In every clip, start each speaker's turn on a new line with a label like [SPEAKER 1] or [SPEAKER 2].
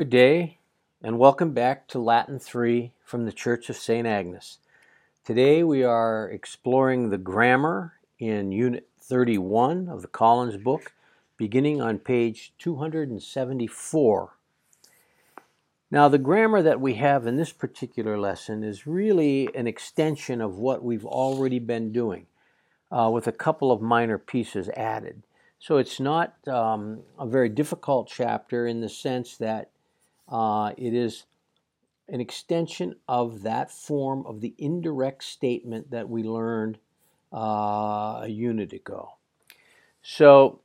[SPEAKER 1] Good day, and welcome back to Latin 3 from the Church of St. Agnes. Today we are exploring the grammar in Unit 31 of the Collins book, beginning on page 274. Now, the grammar that we have in this particular lesson is really an extension of what we've already been doing, uh, with a couple of minor pieces added. So it's not um, a very difficult chapter in the sense that uh, it is an extension of that form of the indirect statement that we learned uh, a unit ago. So,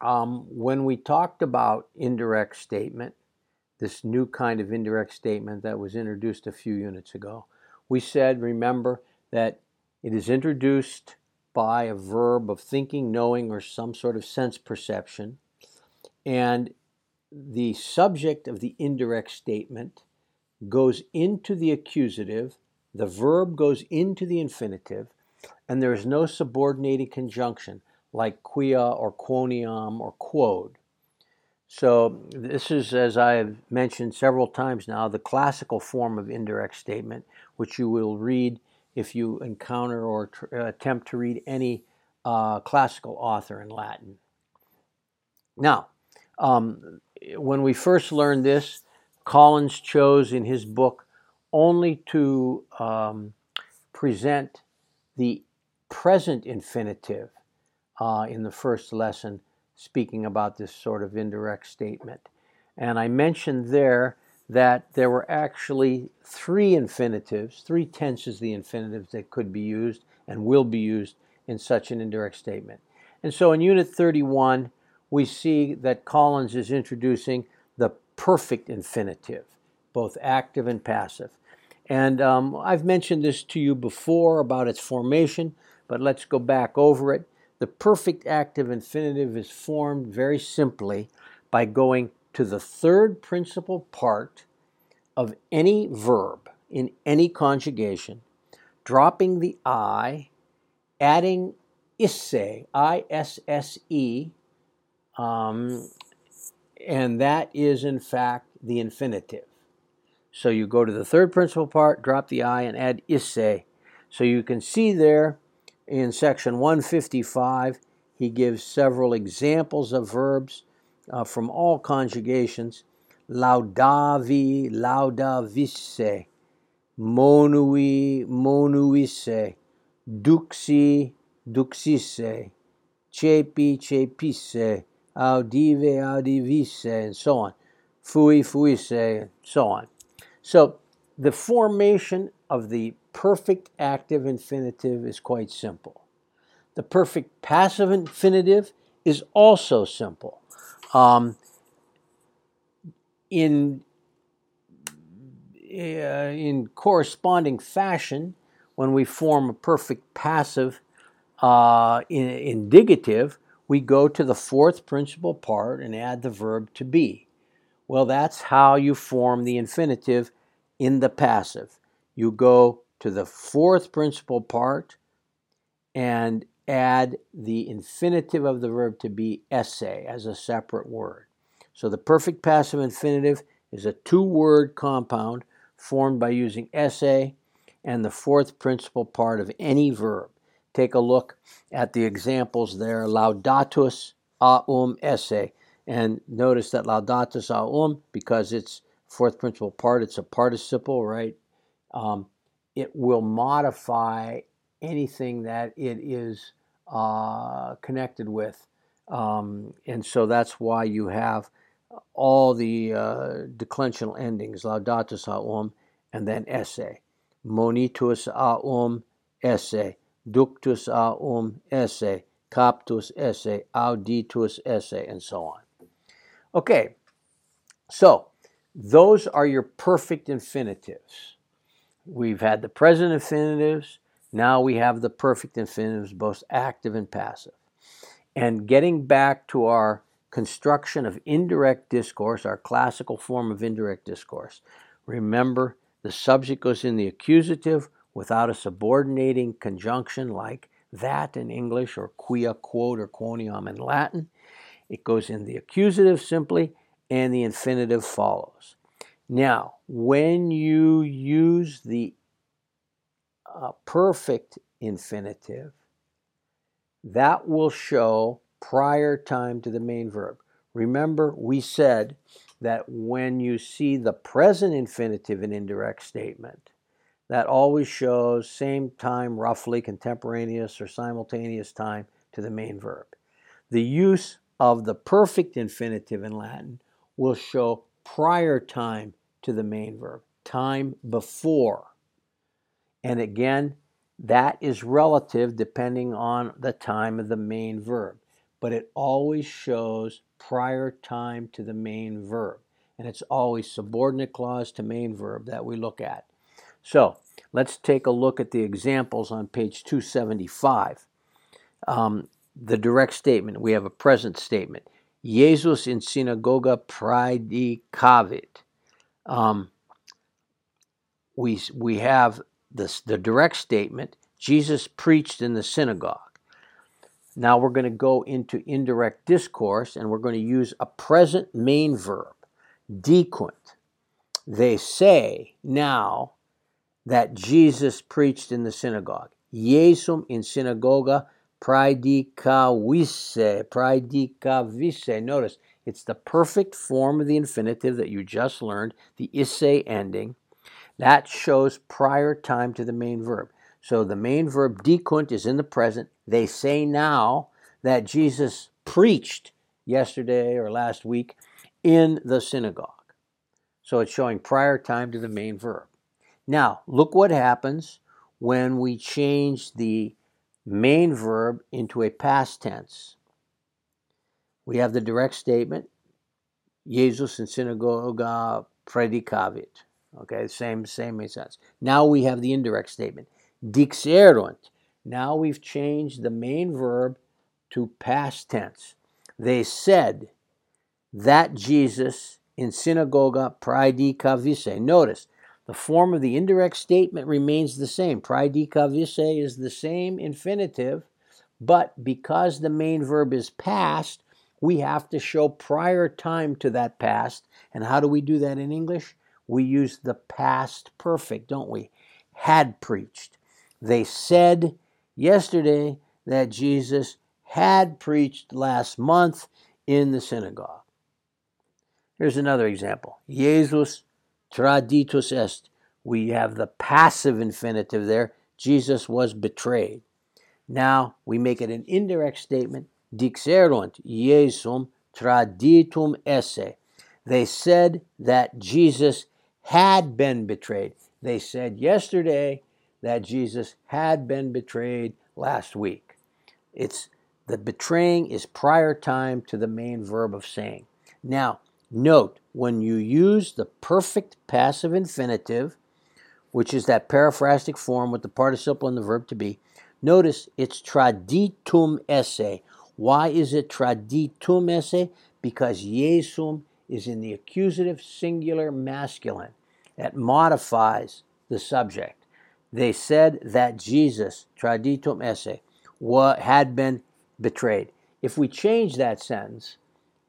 [SPEAKER 1] um, when we talked about indirect statement, this new kind of indirect statement that was introduced a few units ago, we said, remember, that it is introduced by a verb of thinking, knowing, or some sort of sense perception, and the subject of the indirect statement goes into the accusative, the verb goes into the infinitive, and there is no subordinating conjunction like quia or quoniam or quod. So, this is, as I have mentioned several times now, the classical form of indirect statement, which you will read if you encounter or tr- attempt to read any uh, classical author in Latin. Now, um, when we first learned this, Collins chose in his book only to um, present the present infinitive uh, in the first lesson, speaking about this sort of indirect statement. And I mentioned there that there were actually three infinitives, three tenses the infinitives that could be used and will be used in such an indirect statement. And so in Unit 31, we see that Collins is introducing the perfect infinitive, both active and passive. And um, I've mentioned this to you before about its formation, but let's go back over it. The perfect active infinitive is formed very simply by going to the third principal part of any verb in any conjugation, dropping the I, adding isse, I S S E, um, and that is, in fact, the infinitive. So you go to the third principal part, drop the I, and add isse. So you can see there in section 155, he gives several examples of verbs uh, from all conjugations. Laudavi, laudavisse, monui, monuisse, duxi, duxisse, cepi, cepisse, audivi, audivisse, and so on. Fui, fuisse, and so on. So the formation of the perfect active infinitive is quite simple. The perfect passive infinitive is also simple. Um, in uh, in corresponding fashion, when we form a perfect passive uh, in, indicative, we go to the fourth principal part and add the verb to be. Well, that's how you form the infinitive in the passive. You go to the fourth principal part and add the infinitive of the verb to be esse as a separate word. So the perfect passive infinitive is a two word compound formed by using esse and the fourth principal part of any verb take a look at the examples there. Laudatus aum esse. And notice that laudatus aum, because it's fourth principal part, it's a participle, right? Um, it will modify anything that it is uh, connected with. Um, and so that's why you have all the uh, declensional endings, laudatus aum, and then esse. Monitus aum esse ductus aum esse, captus esse, auditus esse, and so on. Okay, so those are your perfect infinitives. We've had the present infinitives, now we have the perfect infinitives, both active and passive. And getting back to our construction of indirect discourse, our classical form of indirect discourse, remember the subject goes in the accusative without a subordinating conjunction like that in English or quia, quod, or quoniam in Latin. It goes in the accusative simply, and the infinitive follows. Now, when you use the uh, perfect infinitive, that will show prior time to the main verb. Remember, we said that when you see the present infinitive in indirect statement, that always shows same time, roughly contemporaneous or simultaneous time to the main verb. The use of the perfect infinitive in Latin will show prior time to the main verb, time before. And again, that is relative depending on the time of the main verb, but it always shows prior time to the main verb. And it's always subordinate clause to main verb that we look at. So let's take a look at the examples on page 275. Um, the direct statement, we have a present statement. Jesus in synagoga praedicavit. Um, we, we have this, the direct statement, Jesus preached in the synagogue. Now we're going to go into indirect discourse and we're going to use a present main verb, dicunt. They say now that Jesus preached in the synagogue. Jesum in synagoga praedicavisse, praedicavisse. Notice it's the perfect form of the infinitive that you just learned, the isse ending. That shows prior time to the main verb. So the main verb dicunt is in the present. They say now that Jesus preached yesterday or last week in the synagogue. So it's showing prior time to the main verb. Now, look what happens when we change the main verb into a past tense. We have the direct statement, Jesus in synagoga praedicavit. Okay, same same sense. Now we have the indirect statement, dixerunt. Now we've changed the main verb to past tense. They said that Jesus in synagoga praedicavisse. Notice the form of the indirect statement remains the same. Praedicavisse is the same infinitive, but because the main verb is past, we have to show prior time to that past. And how do we do that in English? We use the past perfect, don't we? Had preached. They said yesterday that Jesus had preached last month in the synagogue. Here's another example. Jesus Traditus est. We have the passive infinitive there. Jesus was betrayed. Now we make it an indirect statement. Dixerunt Jesum traditum esse. They said that Jesus had been betrayed. They said yesterday that Jesus had been betrayed last week. It's the betraying is prior time to the main verb of saying. Now, Note, when you use the perfect passive infinitive, which is that periphrastic form with the participle and the verb to be, notice it's traditum esse. Why is it traditum esse? Because Jesum is in the accusative singular masculine. That modifies the subject. They said that Jesus, traditum esse, had been betrayed. If we change that sentence,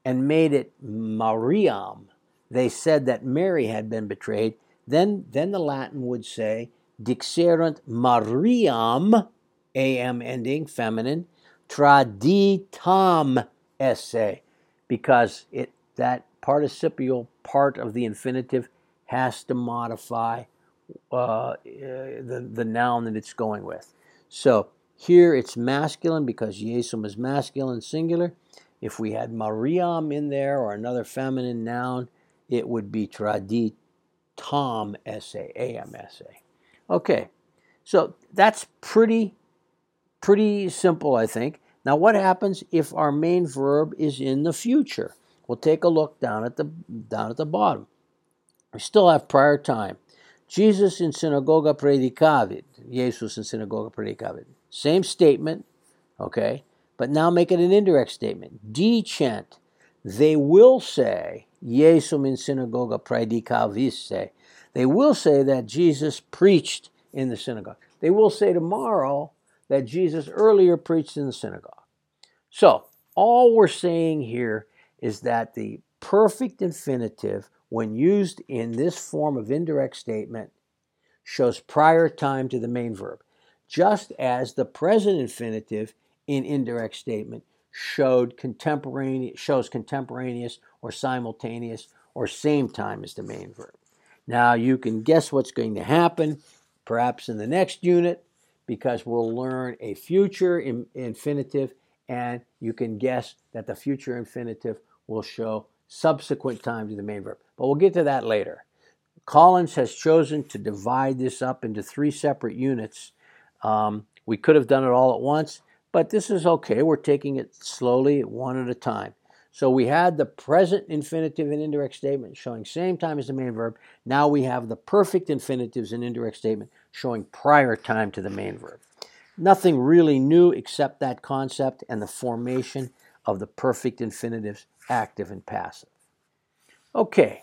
[SPEAKER 1] and made it Mariam, they said that Mary had been betrayed, then, then the Latin would say, Dixerunt Mariam, am ending, feminine, traditam esse, because it that participial part of the infinitive has to modify uh, the, the noun that it's going with. So here it's masculine because Jesum is masculine singular. If we had Mariam in there or another feminine noun, it would be tradit tom esse, am esse. Okay, so that's pretty, pretty simple, I think. Now, what happens if our main verb is in the future? We'll take a look down at the down at the bottom. We still have prior time. Jesus in synagoga praedicavit. Jesus in synagoga praedicavit. Same statement, okay? But now make it an indirect statement. Dicent, they will say, Jesum in synagoga praedicavisse. They will say that Jesus preached in the synagogue. They will say tomorrow that Jesus earlier preached in the synagogue. So, all we're saying here is that the perfect infinitive, when used in this form of indirect statement, shows prior time to the main verb, just as the present infinitive in indirect statement showed contemporaneous shows contemporaneous or simultaneous or same time as the main verb. Now you can guess what's going to happen perhaps in the next unit because we'll learn a future infinitive and you can guess that the future infinitive will show subsequent time to the main verb. But we'll get to that later. Collins has chosen to divide this up into three separate units. Um, we could have done it all at once, but this is okay. We're taking it slowly, one at a time. So we had the present infinitive and indirect statement showing same time as the main verb. Now we have the perfect infinitives and indirect statement showing prior time to the main verb. Nothing really new except that concept and the formation of the perfect infinitives, active and passive. Okay,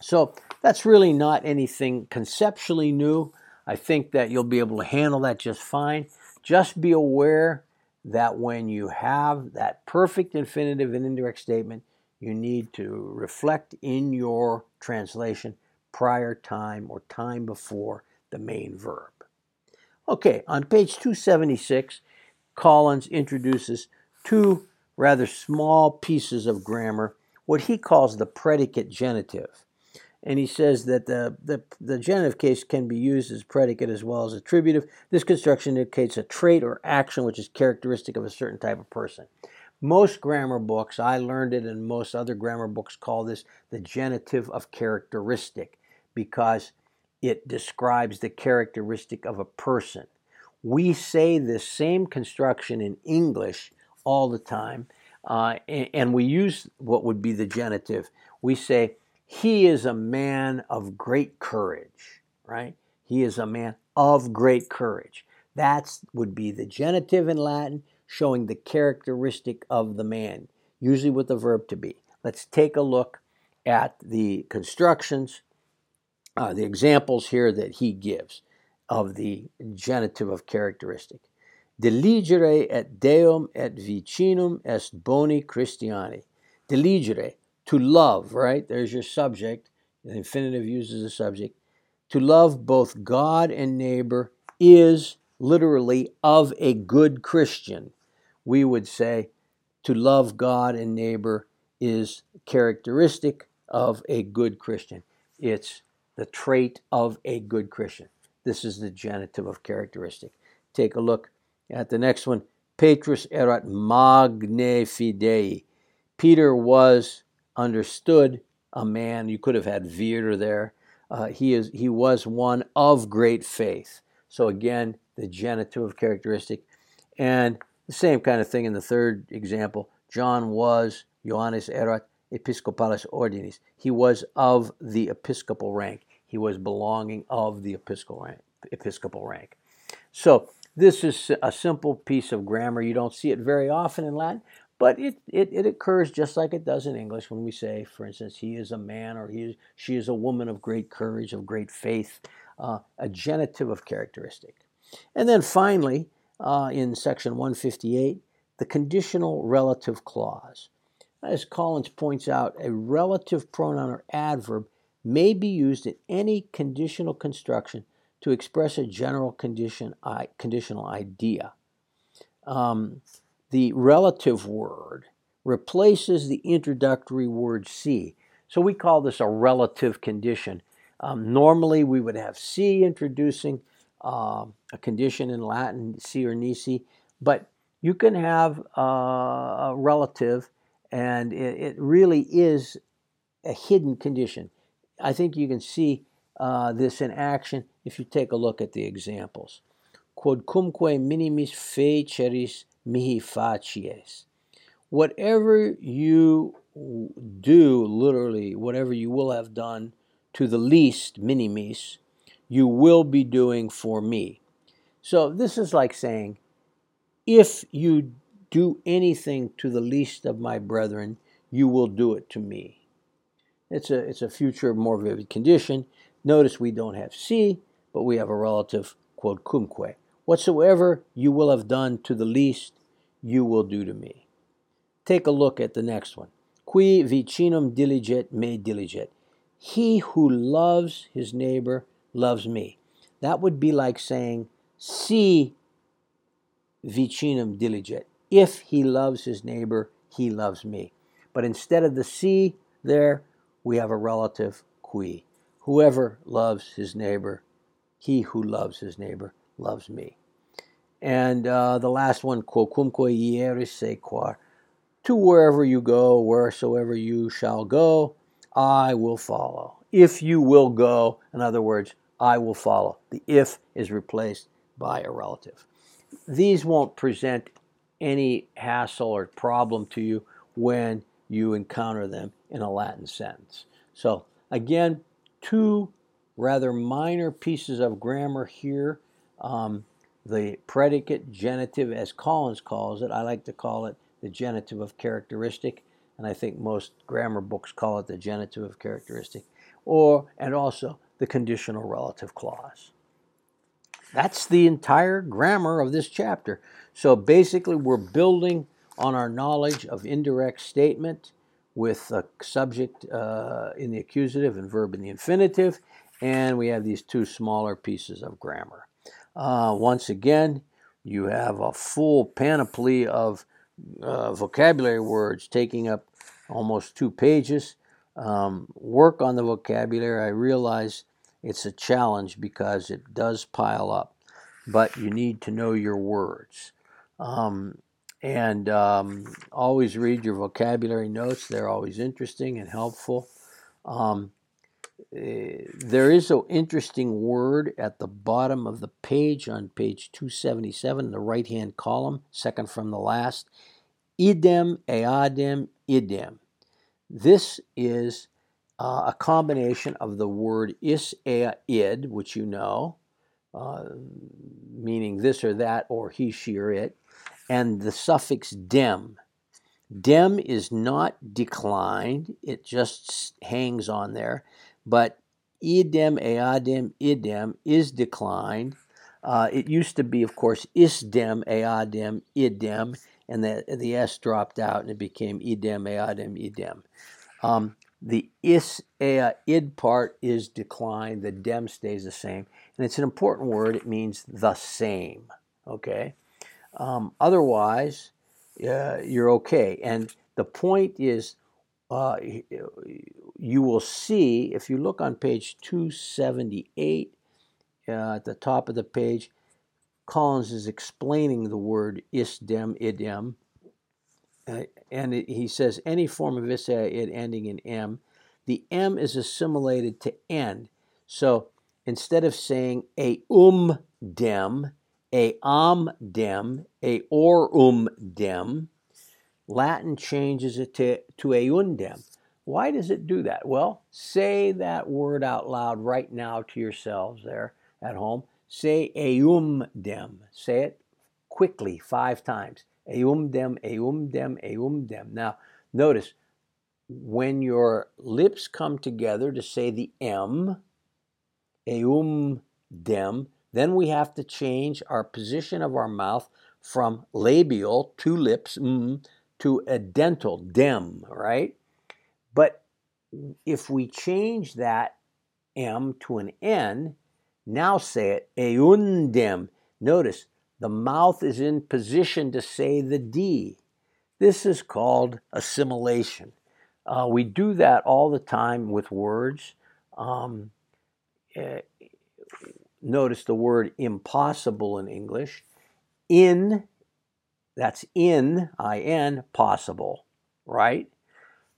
[SPEAKER 1] so that's really not anything conceptually new. I think that you'll be able to handle that just fine. Just be aware that when you have that perfect infinitive and indirect statement, you need to reflect in your translation prior time or time before the main verb. Okay, on page 276, Collins introduces two rather small pieces of grammar, what he calls the predicate genitive and he says that the, the, the genitive case can be used as predicate as well as attributive. This construction indicates a trait or action which is characteristic of a certain type of person. Most grammar books, I learned it, and most other grammar books call this the genitive of characteristic because it describes the characteristic of a person. We say this same construction in English all the time, uh, and, and we use what would be the genitive. We say, he is a man of great courage, right? He is a man of great courage. That would be the genitive in Latin, showing the characteristic of the man, usually with the verb to be. Let's take a look at the constructions, uh, the examples here that he gives of the genitive of characteristic. Diligere et Deum et vicinum est boni Christiani. Diligere, to love, right? There's your subject. The infinitive uses the subject. To love both God and neighbor is literally of a good Christian. We would say to love God and neighbor is characteristic of a good Christian. It's the trait of a good Christian. This is the genitive of characteristic. Take a look at the next one. Petrus erat magnae fidei. Peter was understood a man. You could have had vir there. Uh, he is he was one of great faith. So again, the genitive characteristic, and the same kind of thing in the third example. John was Johannes erat episcopalis ordinis. He was of the episcopal rank. He was belonging of the episcopal rank. Episcopal rank. So this is a simple piece of grammar. You don't see it very often in Latin, but it, it, it occurs just like it does in English when we say, for instance, he is a man or he is, she is a woman of great courage, of great faith, uh, a genitive of characteristic. And then finally, uh, in section 158, the conditional relative clause. As Collins points out, a relative pronoun or adverb may be used in any conditional construction to express a general condition, conditional idea. Um, the relative word replaces the introductory word si. So we call this a relative condition. Um, normally we would have si introducing uh, a condition in Latin, si or nisi, but you can have uh, a relative and it, it, really is a hidden condition. I think you can see uh, this in action if you take a look at the examples. Quodcumque minimis feceris mihi facies. Whatever you do, literally, whatever you will have done to the least minimis, you will be doing for me. So this is like saying, if you do anything to the least of my brethren, you will do it to me. It's a, it's a future more vivid condition. Notice we don't have si, but we have a relative quodcumque. Whatsoever you will have done to the least, you will do to me. Take a look at the next one. Qui vicinum diliget me diliget. He who loves his neighbor loves me. That would be like saying, si vicinum diliget. If he loves his neighbor, he loves me. But instead of the si there, we have a relative qui. Whoever loves his neighbor, he who loves his neighbor loves me. And uh, the last one, quocumque ieris sequar, to wherever you go, wheresoever you shall go, I will follow. If you will go, in other words, I will follow. The if is replaced by a relative. These won't present any hassle or problem to you when you encounter them in a Latin sentence. So, again, two rather minor pieces of grammar here. Um, the predicate genitive, as Collins calls it, I like to call it the genitive of characteristic, and I think most grammar books call it the genitive of characteristic, or and also the conditional relative clause. That's the entire grammar of this chapter. So basically, we're building on our knowledge of indirect statement with a subject uh, in the accusative and verb in the infinitive, and we have these two smaller pieces of grammar. Uh, once again, you have a full panoply of uh, vocabulary words taking up almost two pages. Um, work on the vocabulary. I realize it's a challenge because it does pile up, but you need to know your words. Um, and um, always read your vocabulary notes, they're always interesting and helpful. Um, there is an interesting word at the bottom of the page on page 277, the right hand column, second from the last. Idem, eadem, idem. This is uh, a combination of the word is, ea, id, which you know, uh, meaning this or that, or he, she, or it, and the suffix dem. Dem is not declined, it just hangs on there, but idem, eadem, idem is declined. Uh, it used to be, of course, isdem, eadem, idem, and the, the S dropped out and it became idem, eadem, idem. Um, the is, ea, id part is declined, the dem stays the same. And it's an important word, it means the same. Okay? Um, otherwise, uh, you're okay. And the point is, uh, you will see if you look on page 278 uh, at the top of the page, Collins is explaining the word isdem, idem. Uh, and it, he says any form of is id ending in m, the m is assimilated to n. So instead of saying a um dem, a am dem, a or um dem. Latin changes it to, to eundem. Why does it do that? Well, say that word out loud right now to yourselves there at home. Say eum dem. Say it quickly five times. Eum dem, eum dem, eum dem. Now, notice when your lips come together to say the M, eum dem, then we have to change our position of our mouth from labial, to lips, mm, to a dental, dem, right? But if we change that M to an N, now say it, eundem. Notice the mouth is in position to say the D. This is called assimilation. Uh, we do that all the time with words. Um, eh, notice the word impossible in English. In, that's in, I-N, possible, right?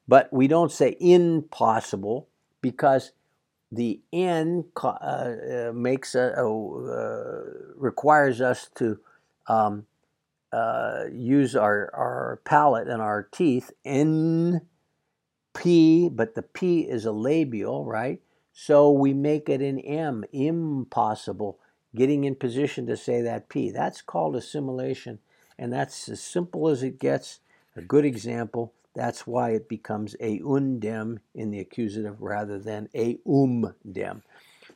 [SPEAKER 1] But we don't say impossible because the N uh, uh, makes a, a uh, requires us to um, uh, use our, our palate and our teeth. N, P, but the P is a labial, right? So we make it an M, impossible, getting in position to say that P. That's called assimilation, and that's as simple as it gets. A good example. That's why it becomes eundem in the accusative rather than eumdem.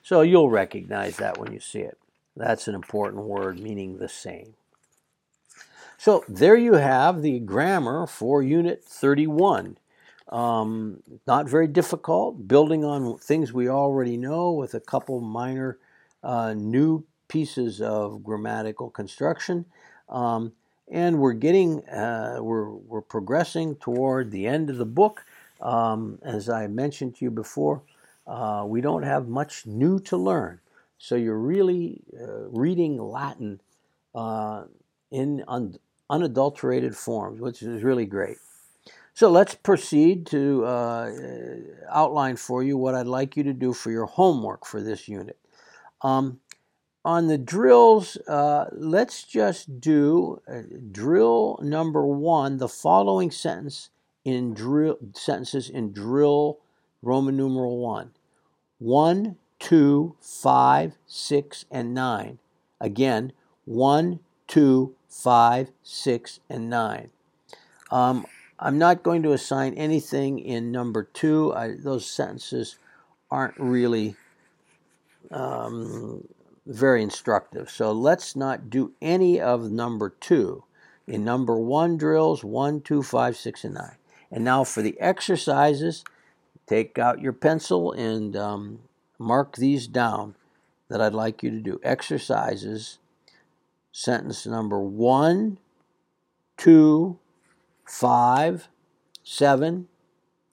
[SPEAKER 1] So you'll recognize that when you see it. That's an important word meaning the same. So there you have the grammar for Unit 31. Um, not very difficult, building on things we already know with a couple minor uh, new pieces of grammatical construction. Um, and we're getting, uh, we're, we're progressing toward the end of the book. Um, as I mentioned to you before, uh, we don't have much new to learn. So you're really uh, reading Latin uh, in un- unadulterated forms, which is really great. So let's proceed to uh, outline for you what I'd like you to do for your homework for this unit. Um, on the drills, uh, let's just do uh, drill number one, the following sentence in drill sentences in drill Roman numeral one. One, two, five, six, and nine. Again, one, two, five, six, and nine. Um, I'm not going to assign anything in number two. I, those sentences aren't really um, very instructive. So let's not do any of number two. In number one drills, one, two, five, six, and nine. And now for the exercises, take out your pencil and um, mark these down that I'd like you to do. Exercises, sentence number one, two, 5, 7,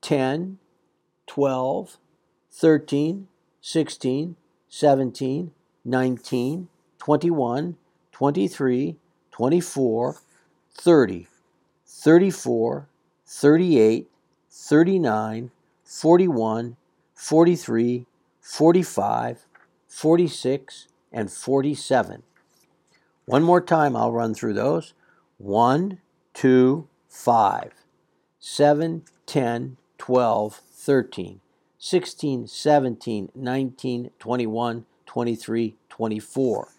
[SPEAKER 1] 10, 12, 13, 16, 17, 19, 21, 23, 24, 30, 34, 38, 39, 41, 43, 45, 46, and 47. One more time, I'll run through those. 1, 2, 5, 7, 10, 12, 13, 16, 17, 19, 21, 23, 24,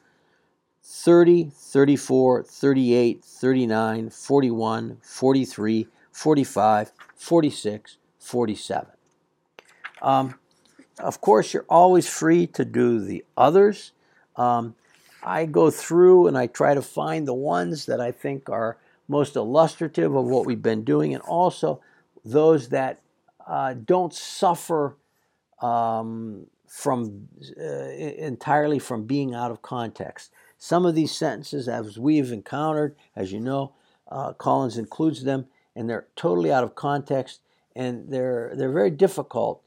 [SPEAKER 1] 30, 34, 38, 39, 41, 43, 45, 46, 47. Um, of course, you're always free to do the others. Um, I go through and I try to find the ones that I think are most illustrative of what we've been doing, and also those that uh, don't suffer um, from uh, entirely from being out of context. Some of these sentences, as we've encountered, as you know, uh, Collins includes them, and they're totally out of context, and they're they're very difficult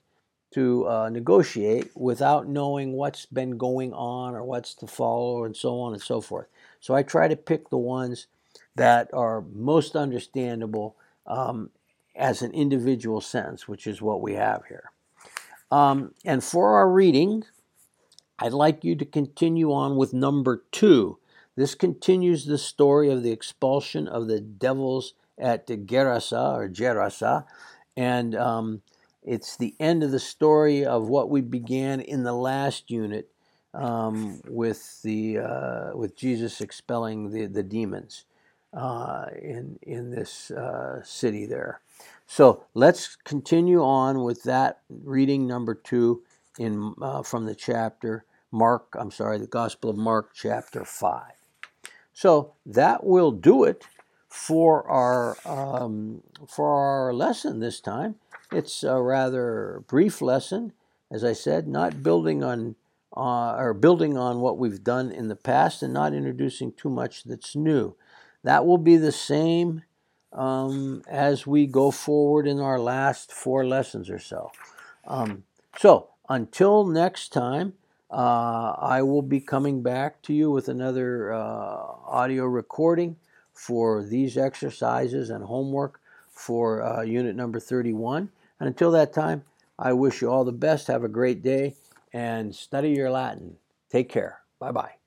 [SPEAKER 1] to uh, negotiate without knowing what's been going on or what's to follow, and so on and so forth. So I try to pick the ones that are most understandable um, as an individual sentence, which is what we have here. Um, and for our reading, I'd like you to continue on with number two. This continues the story of the expulsion of the devils at Gerasa or Gerasa, and um, it's the end of the story of what we began in the last unit um, with the uh, with Jesus expelling the the demons uh, in in this uh, city there. So let's continue on with that reading number two in uh, from the chapter Mark. I'm sorry, the Gospel of Mark, chapter five. So that will do it for our um, for our lesson this time. It's a rather brief lesson, as I said, not building on uh, or building on what we've done in the past and not introducing too much that's new. That will be the same um, as we go forward in our last four lessons or so. Um, so until next time, uh, I will be coming back to you with another uh, audio recording for these exercises and homework for uh, unit number 31. And until that time, I wish you all the best. Have a great day and study your Latin. Take care. Bye bye.